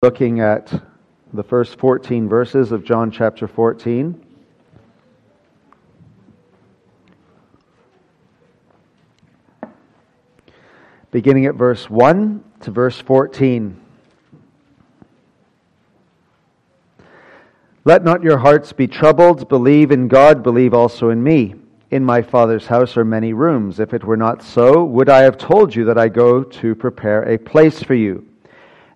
looking at the first 14 verses of John chapter 14. Beginning at verse 1 to verse 14. Let not your hearts be troubled. Believe in God, believe also in me. In my Father's house are many rooms. If it were not so, would I have told you that I go to prepare a place for you?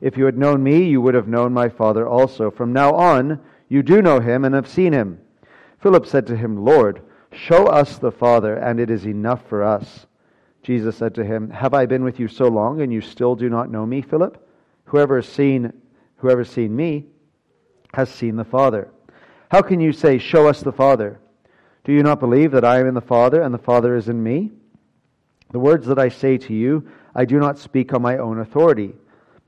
If you had known me, you would have known my Father also. From now on, you do know him and have seen him. Philip said to him, Lord, show us the Father, and it is enough for us. Jesus said to him, Have I been with you so long, and you still do not know me, Philip? Whoever has seen, whoever has seen me has seen the Father. How can you say, Show us the Father? Do you not believe that I am in the Father, and the Father is in me? The words that I say to you, I do not speak on my own authority,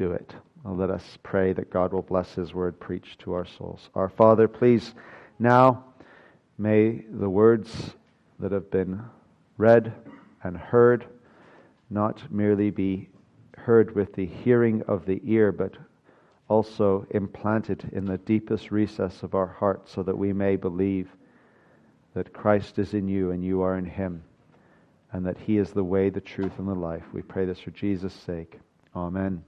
do it. Let us pray that God will bless His word preached to our souls. Our Father, please now may the words that have been read and heard not merely be heard with the hearing of the ear, but also implanted in the deepest recess of our heart so that we may believe that Christ is in you and you are in him, and that he is the way, the truth, and the life. We pray this for Jesus' sake. Amen.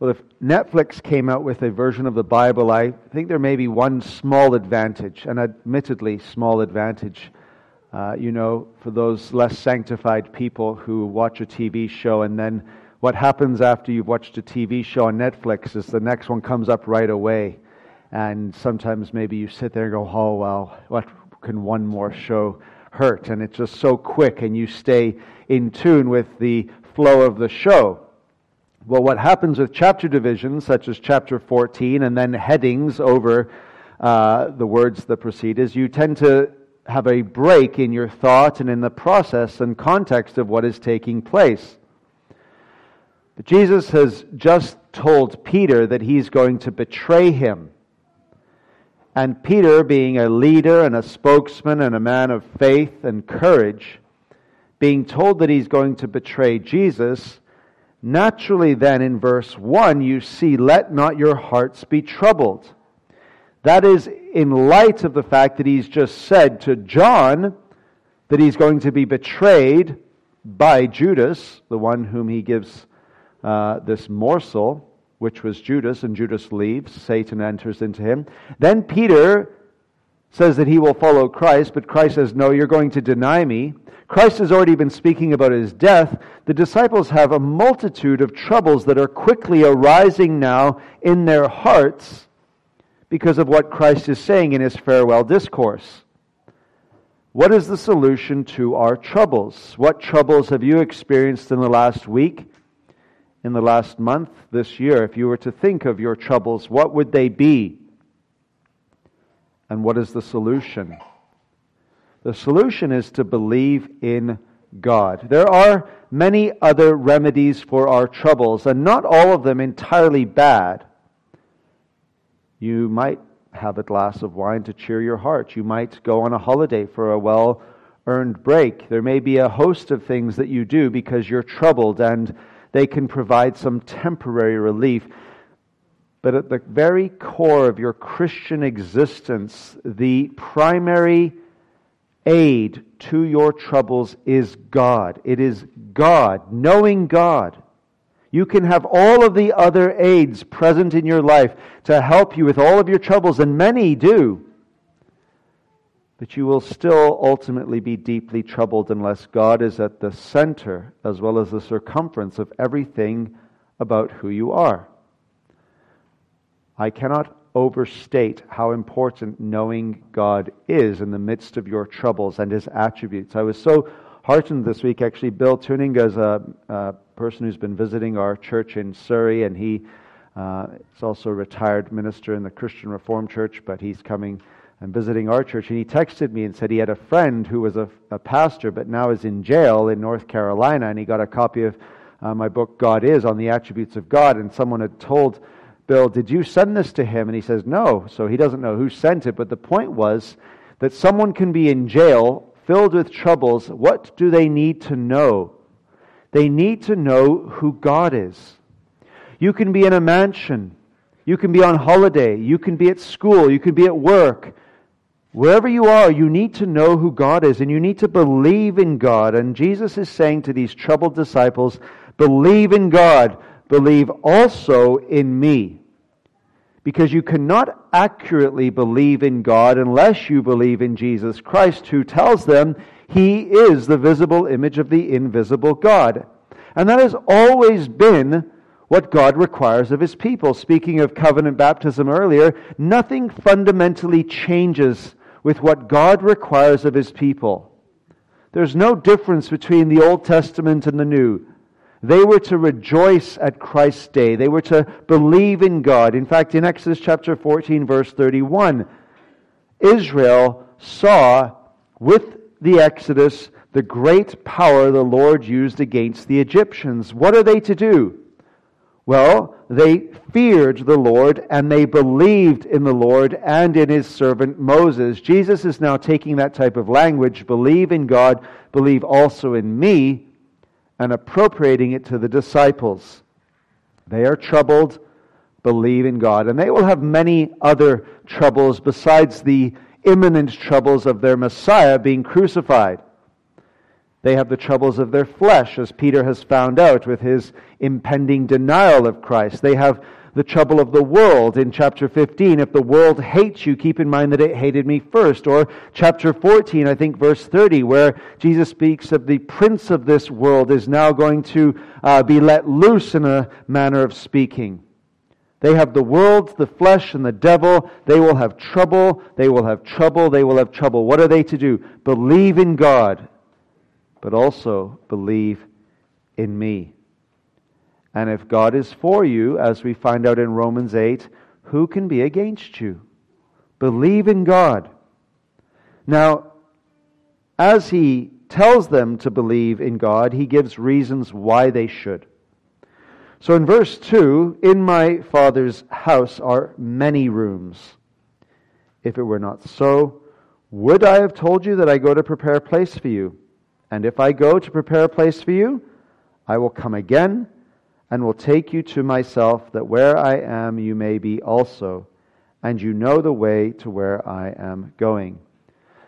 Well, if Netflix came out with a version of the Bible, I think there may be one small advantage, an admittedly small advantage. Uh, you know, for those less sanctified people who watch a TV show and then what happens after you've watched a TV show on Netflix is the next one comes up right away. And sometimes maybe you sit there and go, oh, well, what can one more show hurt? And it's just so quick and you stay in tune with the flow of the show. Well, what happens with chapter divisions, such as chapter 14, and then headings over uh, the words that proceed, is you tend to have a break in your thought and in the process and context of what is taking place. But Jesus has just told Peter that he's going to betray him. And Peter, being a leader and a spokesman and a man of faith and courage, being told that he's going to betray Jesus, Naturally, then, in verse 1, you see, let not your hearts be troubled. That is in light of the fact that he's just said to John that he's going to be betrayed by Judas, the one whom he gives uh, this morsel, which was Judas, and Judas leaves. Satan enters into him. Then Peter says that he will follow Christ, but Christ says, No, you're going to deny me. Christ has already been speaking about his death. The disciples have a multitude of troubles that are quickly arising now in their hearts because of what Christ is saying in his farewell discourse. What is the solution to our troubles? What troubles have you experienced in the last week, in the last month, this year? If you were to think of your troubles, what would they be? And what is the solution? The solution is to believe in God. There are many other remedies for our troubles, and not all of them entirely bad. You might have a glass of wine to cheer your heart. You might go on a holiday for a well earned break. There may be a host of things that you do because you're troubled, and they can provide some temporary relief. But at the very core of your Christian existence, the primary aid to your troubles is God. It is God, knowing God. You can have all of the other aids present in your life to help you with all of your troubles, and many do. But you will still ultimately be deeply troubled unless God is at the center as well as the circumference of everything about who you are. I cannot overstate how important knowing God is in the midst of your troubles and his attributes. I was so heartened this week, actually. Bill Tuninga is a, a person who's been visiting our church in Surrey, and he uh, is also a retired minister in the Christian Reformed Church, but he's coming and visiting our church. And he texted me and said he had a friend who was a, a pastor, but now is in jail in North Carolina, and he got a copy of uh, my book, God Is, on the attributes of God, and someone had told Bill, did you send this to him? And he says, no. So he doesn't know who sent it. But the point was that someone can be in jail, filled with troubles. What do they need to know? They need to know who God is. You can be in a mansion. You can be on holiday. You can be at school. You can be at work. Wherever you are, you need to know who God is and you need to believe in God. And Jesus is saying to these troubled disciples, believe in God believe also in me. Because you cannot accurately believe in God unless you believe in Jesus Christ, who tells them he is the visible image of the invisible God. And that has always been what God requires of his people. Speaking of covenant baptism earlier, nothing fundamentally changes with what God requires of his people. There's no difference between the Old Testament and the New. They were to rejoice at Christ's day. They were to believe in God. In fact, in Exodus chapter 14, verse 31, Israel saw with the Exodus the great power the Lord used against the Egyptians. What are they to do? Well, they feared the Lord and they believed in the Lord and in his servant Moses. Jesus is now taking that type of language believe in God, believe also in me and appropriating it to the disciples. They are troubled, believe in God. And they will have many other troubles besides the imminent troubles of their Messiah being crucified. They have the troubles of their flesh, as Peter has found out with his impending denial of Christ. They have the trouble of the world in chapter 15. If the world hates you, keep in mind that it hated me first. Or chapter 14, I think verse 30, where Jesus speaks of the prince of this world is now going to uh, be let loose in a manner of speaking. They have the world, the flesh, and the devil. They will have trouble. They will have trouble. They will have trouble. What are they to do? Believe in God, but also believe in me. And if God is for you, as we find out in Romans 8, who can be against you? Believe in God. Now, as he tells them to believe in God, he gives reasons why they should. So in verse 2, in my Father's house are many rooms. If it were not so, would I have told you that I go to prepare a place for you? And if I go to prepare a place for you, I will come again and will take you to myself, that where I am you may be also, and you know the way to where I am going.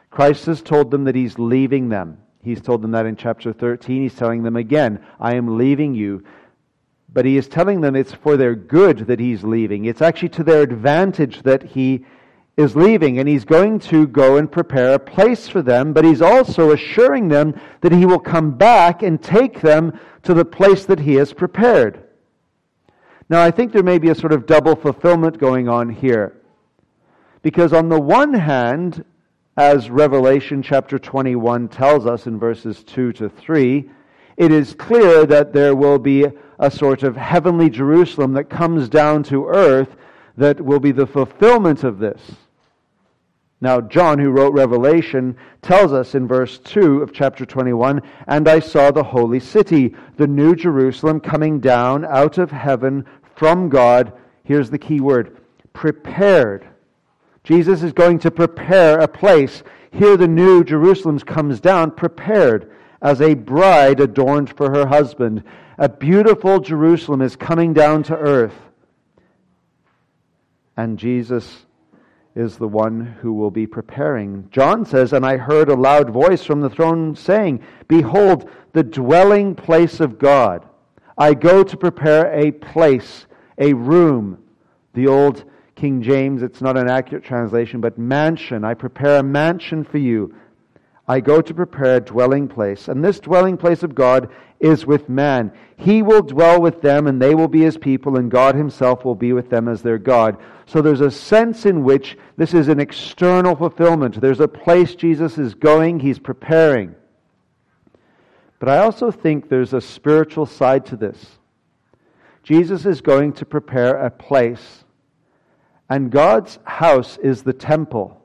Christ has told them that he's leaving them. He's told them that in chapter 13. He's telling them again, I am leaving you. But he is telling them it's for their good that he's leaving. It's actually to their advantage that he is leaving and he's going to go and prepare a place for them, but he's also assuring them that he will come back and take them to the place that he has prepared. Now, I think there may be a sort of double fulfillment going on here. Because on the one hand, as Revelation chapter 21 tells us in verses 2 to 3, it is clear that there will be a sort of heavenly Jerusalem that comes down to earth that will be the fulfillment of this. Now, John, who wrote Revelation, tells us in verse 2 of chapter 21 And I saw the holy city, the new Jerusalem, coming down out of heaven from God. Here's the key word prepared. Jesus is going to prepare a place. Here, the new Jerusalem comes down prepared as a bride adorned for her husband. A beautiful Jerusalem is coming down to earth. And Jesus is the one who will be preparing. John says, And I heard a loud voice from the throne saying, Behold, the dwelling place of God, I go to prepare a place, a room. The old King James, it's not an accurate translation, but mansion. I prepare a mansion for you. I go to prepare a dwelling place. And this dwelling place of God is with man. He will dwell with them, and they will be his people, and God himself will be with them as their God. So there's a sense in which this is an external fulfillment. There's a place Jesus is going, he's preparing. But I also think there's a spiritual side to this. Jesus is going to prepare a place, and God's house is the temple.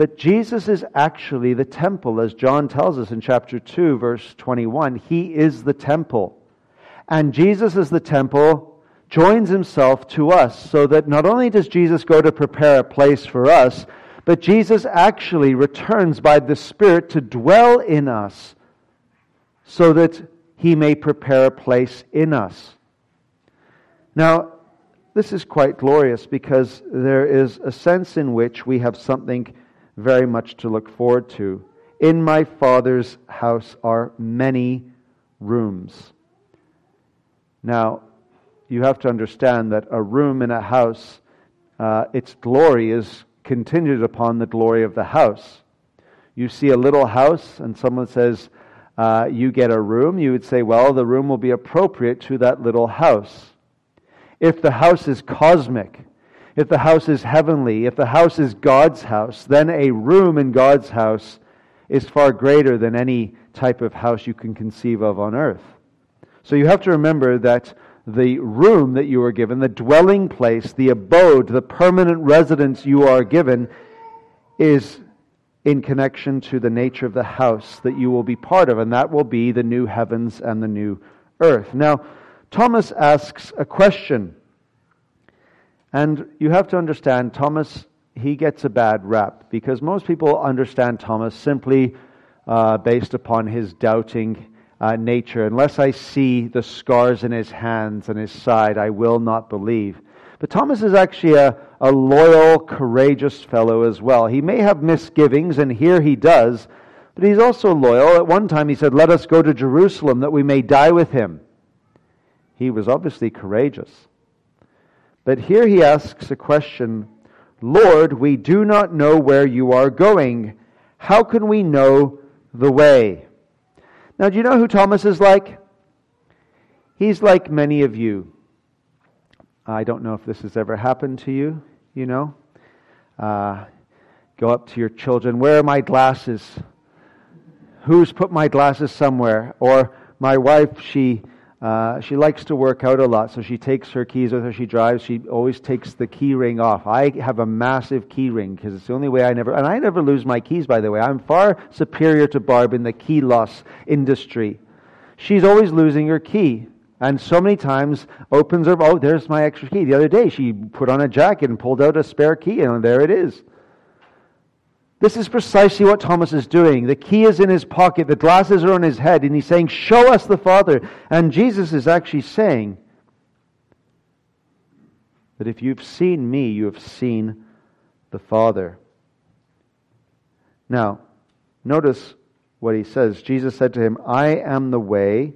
But Jesus is actually the temple, as John tells us in chapter 2, verse 21. He is the temple. And Jesus is the temple, joins himself to us, so that not only does Jesus go to prepare a place for us, but Jesus actually returns by the Spirit to dwell in us so that he may prepare a place in us. Now, this is quite glorious because there is a sense in which we have something very much to look forward to. In my Father's house are many rooms. Now, you have to understand that a room in a house, uh, its glory is contingent upon the glory of the house. You see a little house, and someone says, uh, you get a room, you would say, well, the room will be appropriate to that little house. If the house is cosmic, if the house is heavenly, if the house is God's house, then a room in God's house is far greater than any type of house you can conceive of on earth. So you have to remember that the room that you are given, the dwelling place, the abode, the permanent residence you are given, is in connection to the nature of the house that you will be part of, and that will be the new heavens and the new earth. Now, Thomas asks a question. And you have to understand, Thomas, he gets a bad rap because most people understand Thomas simply uh, based upon his doubting uh, nature. Unless I see the scars in his hands and his side, I will not believe. But Thomas is actually a, a loyal, courageous fellow as well. He may have misgivings, and here he does, but he's also loyal. At one time he said, Let us go to Jerusalem that we may die with him. He was obviously courageous. But here he asks a question Lord, we do not know where you are going. How can we know the way? Now, do you know who Thomas is like? He's like many of you. I don't know if this has ever happened to you, you know. Uh, go up to your children, where are my glasses? Who's put my glasses somewhere? Or my wife, she, uh, she likes to work out a lot, so she takes her keys with her. She drives. She always takes the key ring off. I have a massive key ring because it's the only way I never, and I never lose my keys, by the way. I'm far superior to Barb in the key loss industry. She's always losing her key. And so many times opens her, oh, there's my extra key. The other day she put on a jacket and pulled out a spare key, and there it is. This is precisely what Thomas is doing. The key is in his pocket, the glasses are on his head, and he's saying, Show us the Father. And Jesus is actually saying that if you've seen me, you have seen the Father. Now, notice what he says. Jesus said to him, I am the way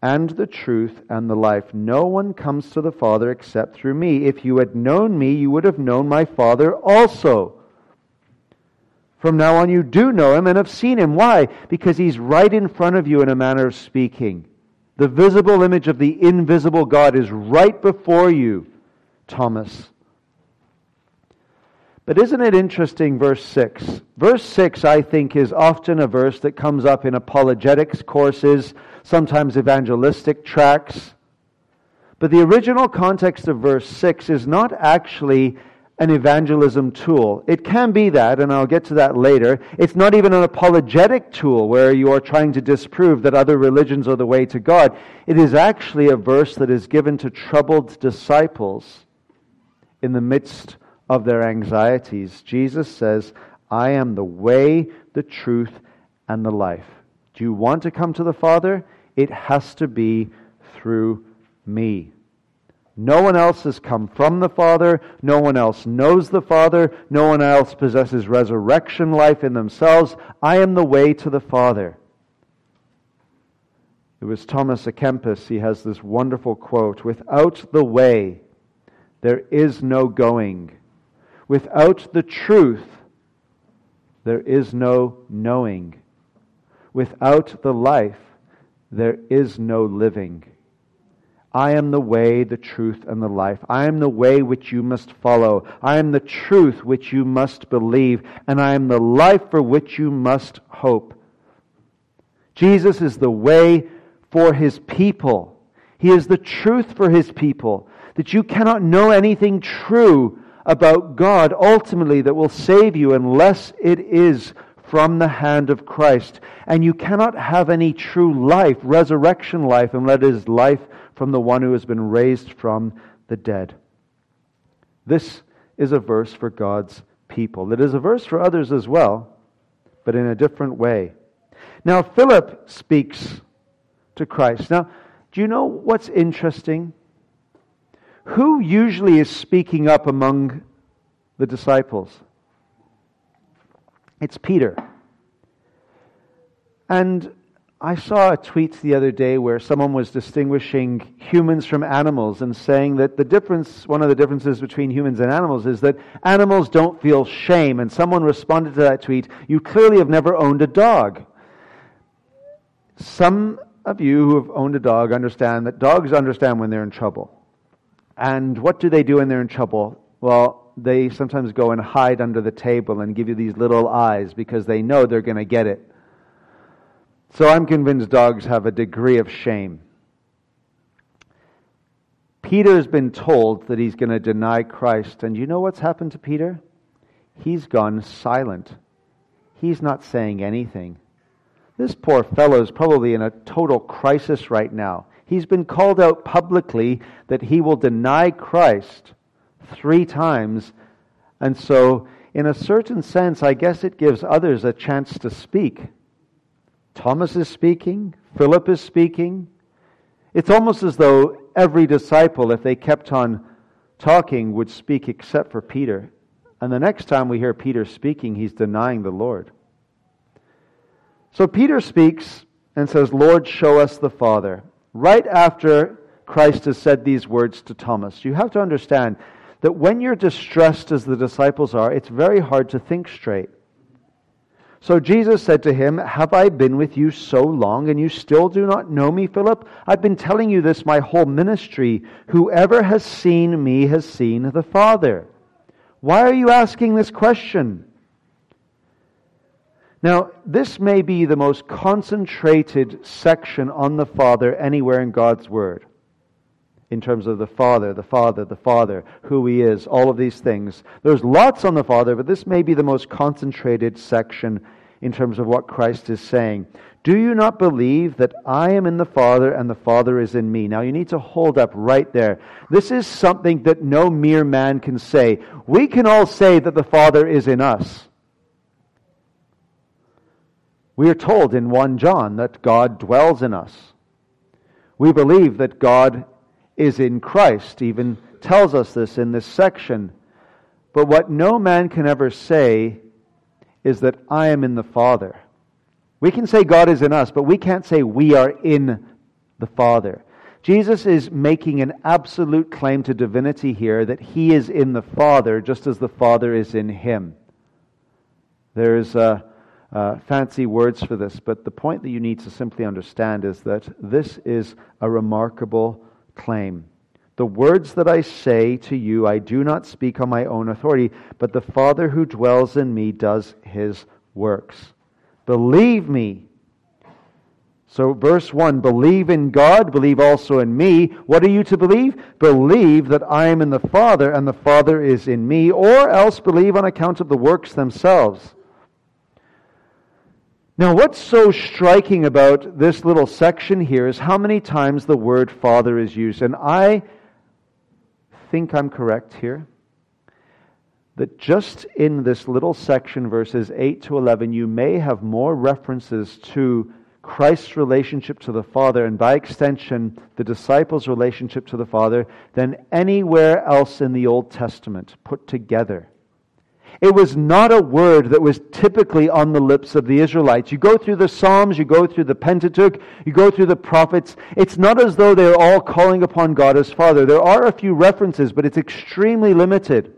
and the truth and the life. No one comes to the Father except through me. If you had known me, you would have known my Father also. From now on, you do know him and have seen him. Why? Because he's right in front of you in a manner of speaking. The visible image of the invisible God is right before you, Thomas. But isn't it interesting, verse 6? Verse 6, I think, is often a verse that comes up in apologetics courses sometimes evangelistic tracts. But the original context of verse 6 is not actually an evangelism tool. It can be that, and I'll get to that later. It's not even an apologetic tool where you are trying to disprove that other religions are the way to God. It is actually a verse that is given to troubled disciples in the midst of their anxieties. Jesus says, I am the way, the truth, and the life. Do you want to come to the Father? It has to be through me. No one else has come from the Father. No one else knows the Father. No one else possesses resurrection life in themselves. I am the way to the Father. It was Thomas à Kempis. He has this wonderful quote Without the way, there is no going. Without the truth, there is no knowing. Without the life, there is no living. I am the way, the truth, and the life. I am the way which you must follow. I am the truth which you must believe. And I am the life for which you must hope. Jesus is the way for his people. He is the truth for his people. That you cannot know anything true about God ultimately that will save you unless it is from the hand of Christ. And you cannot have any true life, resurrection life, unless it is life from the one who has been raised from the dead. This is a verse for God's people. It is a verse for others as well, but in a different way. Now, Philip speaks to Christ. Now, do you know what's interesting? Who usually is speaking up among the disciples? It's Peter. And I saw a tweet the other day where someone was distinguishing humans from animals and saying that the difference, one of the differences between humans and animals is that animals don't feel shame. And someone responded to that tweet, You clearly have never owned a dog. Some of you who have owned a dog understand that dogs understand when they're in trouble. And what do they do when they're in trouble? Well, they sometimes go and hide under the table and give you these little eyes because they know they're going to get it. So I'm convinced dogs have a degree of shame. Peter's been told that he's going to deny Christ. And you know what's happened to Peter? He's gone silent. He's not saying anything. This poor fellow is probably in a total crisis right now. He's been called out publicly that he will deny Christ three times. And so, in a certain sense, I guess it gives others a chance to speak. Thomas is speaking, Philip is speaking. It's almost as though every disciple, if they kept on talking, would speak except for Peter. And the next time we hear Peter speaking, he's denying the Lord. So Peter speaks and says, Lord, show us the Father. Right after Christ has said these words to Thomas, you have to understand that when you're distressed as the disciples are, it's very hard to think straight. So Jesus said to him, Have I been with you so long, and you still do not know me, Philip? I've been telling you this my whole ministry. Whoever has seen me has seen the Father. Why are you asking this question? Now, this may be the most concentrated section on the Father anywhere in God's Word. In terms of the Father, the Father, the Father, who He is, all of these things. There's lots on the Father, but this may be the most concentrated section in terms of what Christ is saying. Do you not believe that I am in the Father and the Father is in me? Now you need to hold up right there. This is something that no mere man can say. We can all say that the Father is in us. We are told in 1 John that God dwells in us. We believe that God is in Christ, even tells us this in this section. But what no man can ever say is that I am in the Father. We can say God is in us, but we can't say we are in the Father. Jesus is making an absolute claim to divinity here that he is in the Father just as the Father is in him. There's a uh, fancy words for this, but the point that you need to simply understand is that this is a remarkable claim. The words that I say to you, I do not speak on my own authority, but the Father who dwells in me does his works. Believe me. So, verse 1 believe in God, believe also in me. What are you to believe? Believe that I am in the Father and the Father is in me, or else believe on account of the works themselves. Now, what's so striking about this little section here is how many times the word Father is used. And I think I'm correct here. That just in this little section, verses 8 to 11, you may have more references to Christ's relationship to the Father, and by extension, the disciples' relationship to the Father, than anywhere else in the Old Testament put together. It was not a word that was typically on the lips of the Israelites. You go through the Psalms, you go through the Pentateuch, you go through the prophets. It's not as though they're all calling upon God as Father. There are a few references, but it's extremely limited.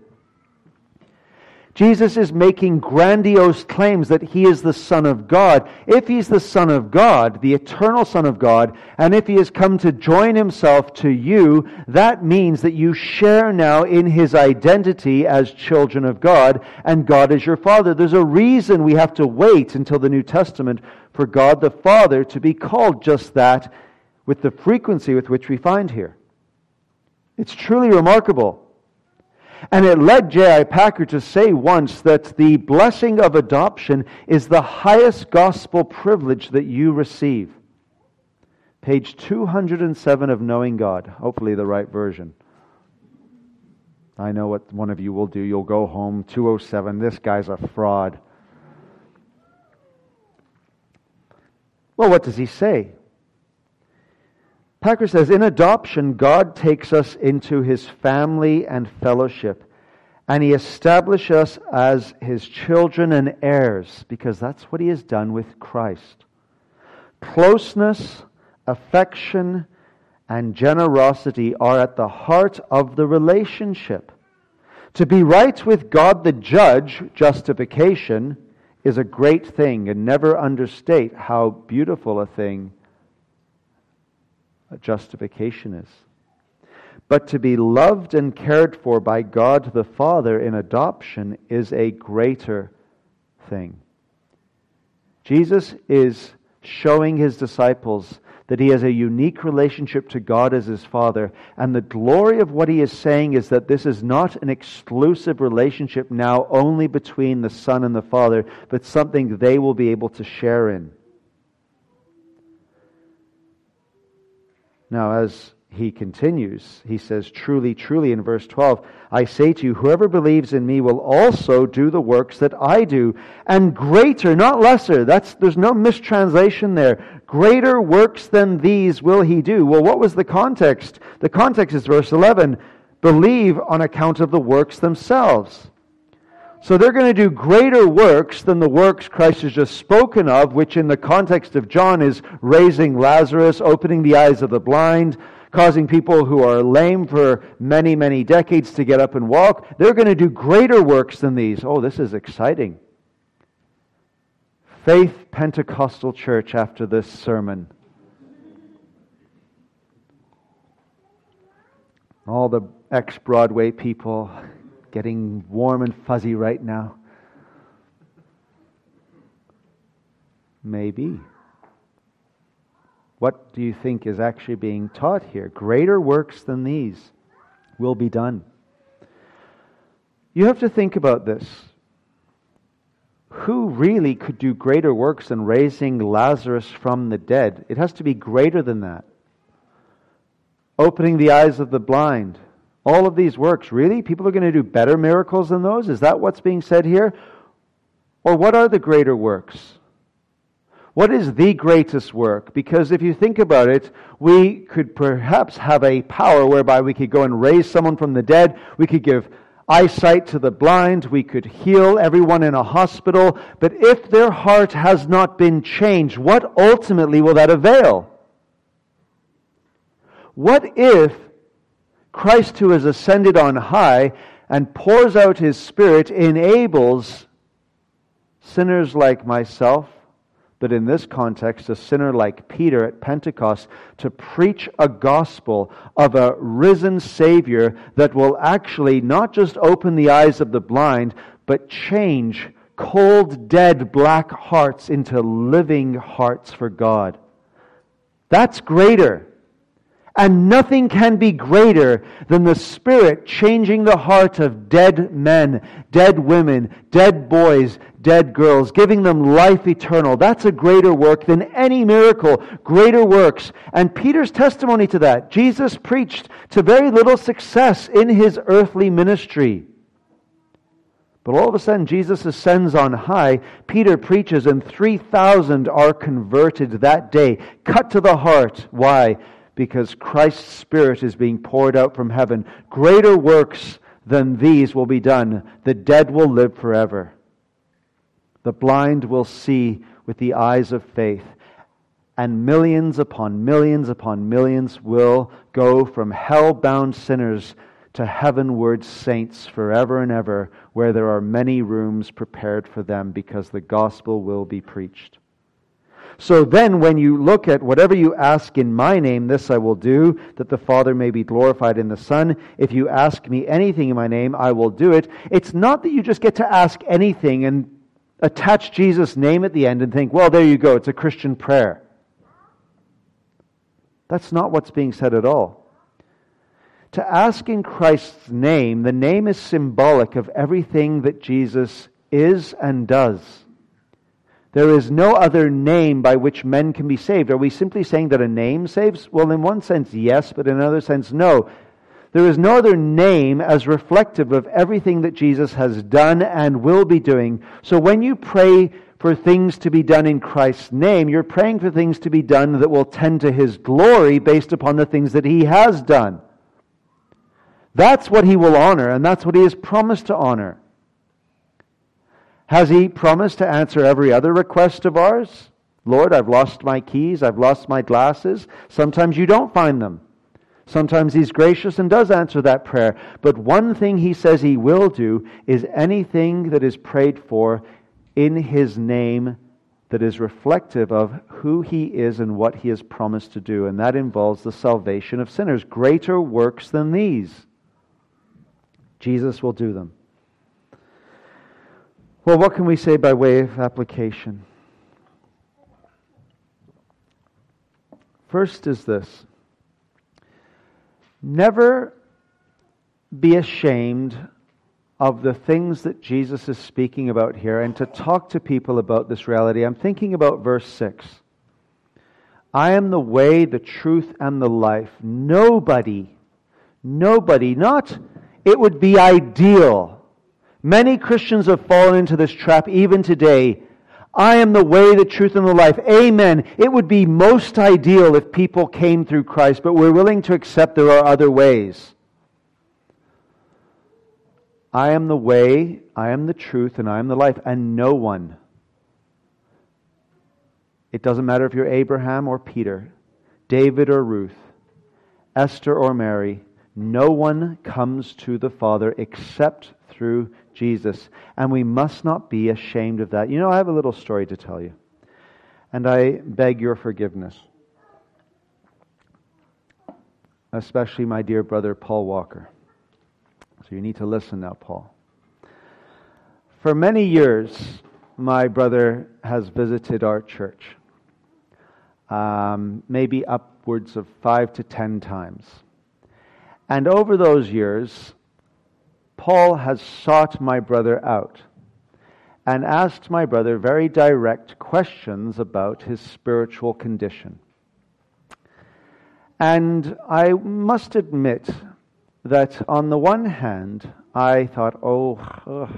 Jesus is making grandiose claims that he is the Son of God. If he's the Son of God, the eternal Son of God, and if he has come to join himself to you, that means that you share now in his identity as children of God, and God is your Father. There's a reason we have to wait until the New Testament for God the Father to be called just that with the frequency with which we find here. It's truly remarkable. And it led J.I. Packer to say once that the blessing of adoption is the highest gospel privilege that you receive. Page 207 of Knowing God, hopefully the right version. I know what one of you will do. You'll go home, 207. This guy's a fraud. Well, what does he say? Packer says, In adoption, God takes us into his family and fellowship, and he establishes us as his children and heirs, because that's what he has done with Christ. Closeness, affection, and generosity are at the heart of the relationship. To be right with God the judge, justification, is a great thing, and never understate how beautiful a thing justification is. But to be loved and cared for by God the Father in adoption is a greater thing. Jesus is showing his disciples that he has a unique relationship to God as his Father. And the glory of what he is saying is that this is not an exclusive relationship now only between the Son and the Father, but something they will be able to share in. Now, as he continues, he says, Truly, truly, in verse 12, I say to you, whoever believes in me will also do the works that I do, and greater, not lesser. That's, there's no mistranslation there. Greater works than these will he do. Well, what was the context? The context is verse 11 believe on account of the works themselves. So they're going to do greater works than the works Christ has just spoken of, which in the context of John is raising Lazarus, opening the eyes of the blind, causing people who are lame for many, many decades to get up and walk. They're going to do greater works than these. Oh, this is exciting. Faith Pentecostal Church after this sermon. All the ex Broadway people getting warm and fuzzy right now? Maybe. What do you think is actually being taught here? Greater works than these will be done. You have to think about this. Who really could do greater works than raising Lazarus from the dead? It has to be greater than that. Opening the eyes of the blind, all of these works, really? People are going to do better miracles than those? Is that what's being said here? Or what are the greater works? What is the greatest work? Because if you think about it, we could perhaps have a power whereby we could go and raise someone from the dead. We could give eyesight to the blind. We could heal everyone in a hospital. But if their heart has not been changed, what ultimately will that avail? What if Christ, who has ascended on high and pours out his Spirit, enables sinners like myself, but in this context, a sinner like Peter at Pentecost, to preach a gospel of a risen Savior that will actually not just open the eyes of the blind, but change cold, dead, black hearts into living hearts for God. That's greater. And nothing can be greater than the Spirit changing the heart of dead men, dead women, dead boys, dead girls, giving them life eternal. That's a greater work than any miracle, greater works. And Peter's testimony to that, Jesus preached to very little success in his earthly ministry. But all of a sudden, Jesus ascends on high. Peter preaches, and 3,000 are converted that day, cut to the heart. Why? Because Christ's Spirit is being poured out from heaven. Greater works than these will be done. The dead will live forever. The blind will see with the eyes of faith. And millions upon millions upon millions will go from hell bound sinners to heavenward saints forever and ever, where there are many rooms prepared for them because the gospel will be preached. So then, when you look at whatever you ask in my name, this I will do, that the Father may be glorified in the Son. If you ask me anything in my name, I will do it. It's not that you just get to ask anything and attach Jesus' name at the end and think, well, there you go, it's a Christian prayer. That's not what's being said at all. To ask in Christ's name, the name is symbolic of everything that Jesus is and does. There is no other name by which men can be saved. Are we simply saying that a name saves? Well, in one sense, yes, but in another sense, no. There is no other name as reflective of everything that Jesus has done and will be doing. So when you pray for things to be done in Christ's name, you're praying for things to be done that will tend to his glory based upon the things that he has done. That's what he will honor, and that's what he has promised to honor. Has He promised to answer every other request of ours? Lord, I've lost my keys, I've lost my glasses. Sometimes you don't find them. Sometimes He's gracious and does answer that prayer. But one thing He says He will do is anything that is prayed for in His name that is reflective of who He is and what He has promised to do. And that involves the salvation of sinners. Greater works than these. Jesus will do them. Well, what can we say by way of application? First is this never be ashamed of the things that Jesus is speaking about here and to talk to people about this reality. I'm thinking about verse 6. I am the way, the truth, and the life. Nobody, nobody, not it would be ideal Many Christians have fallen into this trap even today. I am the way, the truth, and the life. Amen. It would be most ideal if people came through Christ, but we're willing to accept there are other ways. I am the way, I am the truth, and I am the life, and no one. It doesn't matter if you're Abraham or Peter, David or Ruth, Esther or Mary, no one comes to the Father except through Jesus. And we must not be ashamed of that. You know, I have a little story to tell you. And I beg your forgiveness. Especially my dear brother Paul Walker. So you need to listen now, Paul. For many years, my brother has visited our church. Um, maybe upwards of five to ten times. And over those years, Paul has sought my brother out and asked my brother very direct questions about his spiritual condition. And I must admit that on the one hand, I thought, oh, oh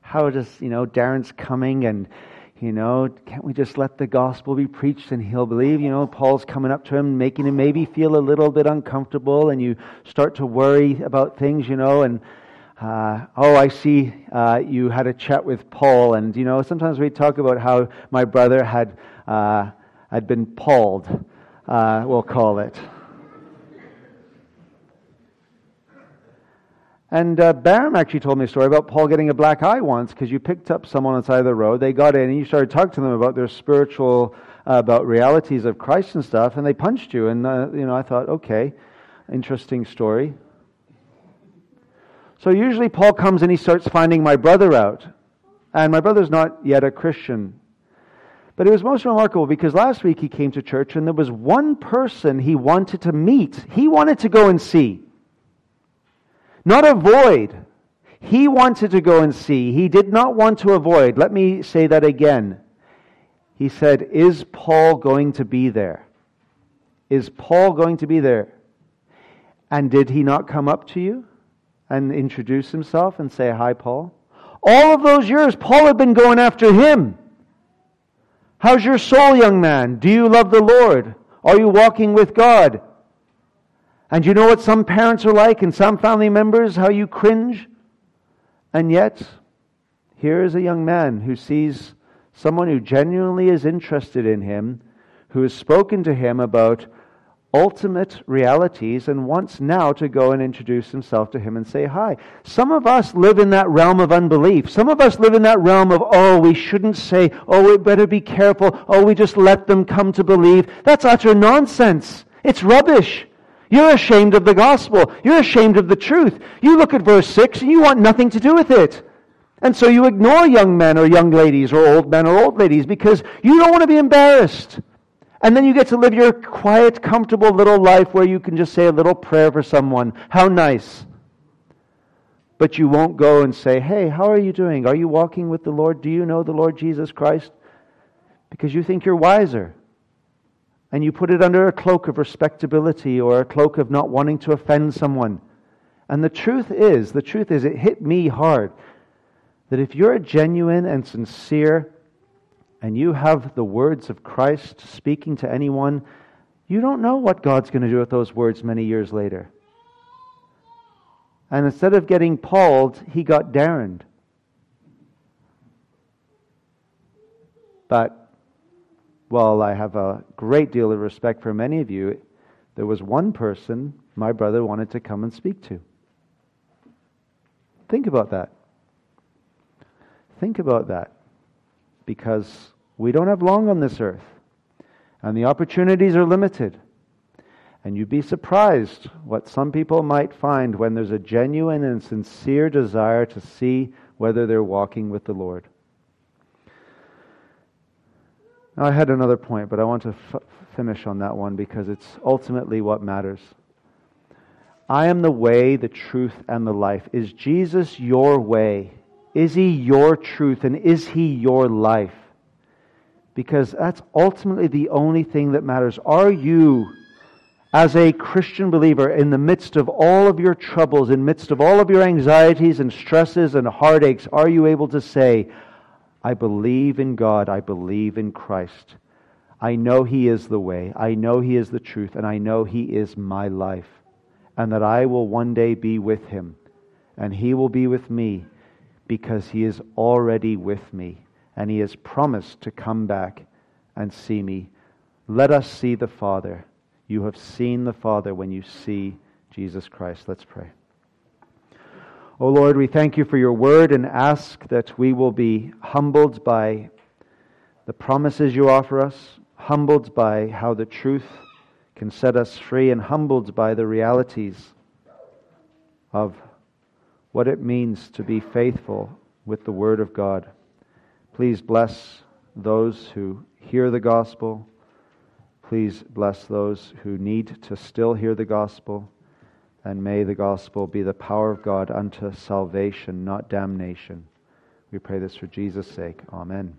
how does, you know, Darren's coming and, you know, can't we just let the gospel be preached and he'll believe? You know, Paul's coming up to him, making him maybe feel a little bit uncomfortable, and you start to worry about things, you know, and uh, oh, I see uh, you had a chat with Paul, and you know sometimes we talk about how my brother had uh, had been Pauled, uh, we'll call it. And uh, Barham actually told me a story about Paul getting a black eye once because you picked up someone on the side of the road. They got in and you started talking to them about their spiritual, uh, about realities of Christ and stuff, and they punched you. And you know, I thought, okay, interesting story. So usually Paul comes and he starts finding my brother out. And my brother's not yet a Christian. But it was most remarkable because last week he came to church and there was one person he wanted to meet. He wanted to go and see. Not avoid. He wanted to go and see. He did not want to avoid. Let me say that again. He said, Is Paul going to be there? Is Paul going to be there? And did he not come up to you? And introduce himself and say, Hi, Paul? All of those years, Paul had been going after him. How's your soul, young man? Do you love the Lord? Are you walking with God? And you know what some parents are like and some family members, how you cringe? And yet, here is a young man who sees someone who genuinely is interested in him, who has spoken to him about ultimate realities and wants now to go and introduce himself to him and say hi. Some of us live in that realm of unbelief. Some of us live in that realm of, oh, we shouldn't say, oh, we better be careful, oh, we just let them come to believe. That's utter nonsense. It's rubbish. You're ashamed of the gospel. You're ashamed of the truth. You look at verse 6 and you want nothing to do with it. And so you ignore young men or young ladies or old men or old ladies because you don't want to be embarrassed. And then you get to live your quiet, comfortable little life where you can just say a little prayer for someone. How nice. But you won't go and say, Hey, how are you doing? Are you walking with the Lord? Do you know the Lord Jesus Christ? Because you think you're wiser. And you put it under a cloak of respectability or a cloak of not wanting to offend someone. And the truth is, the truth is, it hit me hard that if you're a genuine and sincere and you have the words of Christ speaking to anyone, you don't know what God's going to do with those words many years later. And instead of getting Pauled, he got Darrened. But, while I have a great deal of respect for many of you. There was one person my brother wanted to come and speak to. Think about that. Think about that because we don't have long on this earth and the opportunities are limited. And you'd be surprised what some people might find when there's a genuine and sincere desire to see whether they're walking with the Lord. Now, I had another point, but I want to f- finish on that one because it's ultimately what matters. I am the way, the truth, and the life. Is Jesus your way? Is he your truth and is he your life? Because that's ultimately the only thing that matters. Are you, as a Christian believer, in the midst of all of your troubles, in the midst of all of your anxieties and stresses and heartaches, are you able to say, I believe in God, I believe in Christ. I know He is the way, I know He is the truth, and I know He is my life, and that I will one day be with Him, and He will be with me because he is already with me and he has promised to come back and see me. Let us see the Father. You have seen the Father when you see Jesus Christ. Let's pray. O oh Lord, we thank you for your word and ask that we will be humbled by the promises you offer us, humbled by how the truth can set us free, and humbled by the realities of what it means to be faithful with the Word of God. Please bless those who hear the gospel. Please bless those who need to still hear the gospel. And may the gospel be the power of God unto salvation, not damnation. We pray this for Jesus' sake. Amen.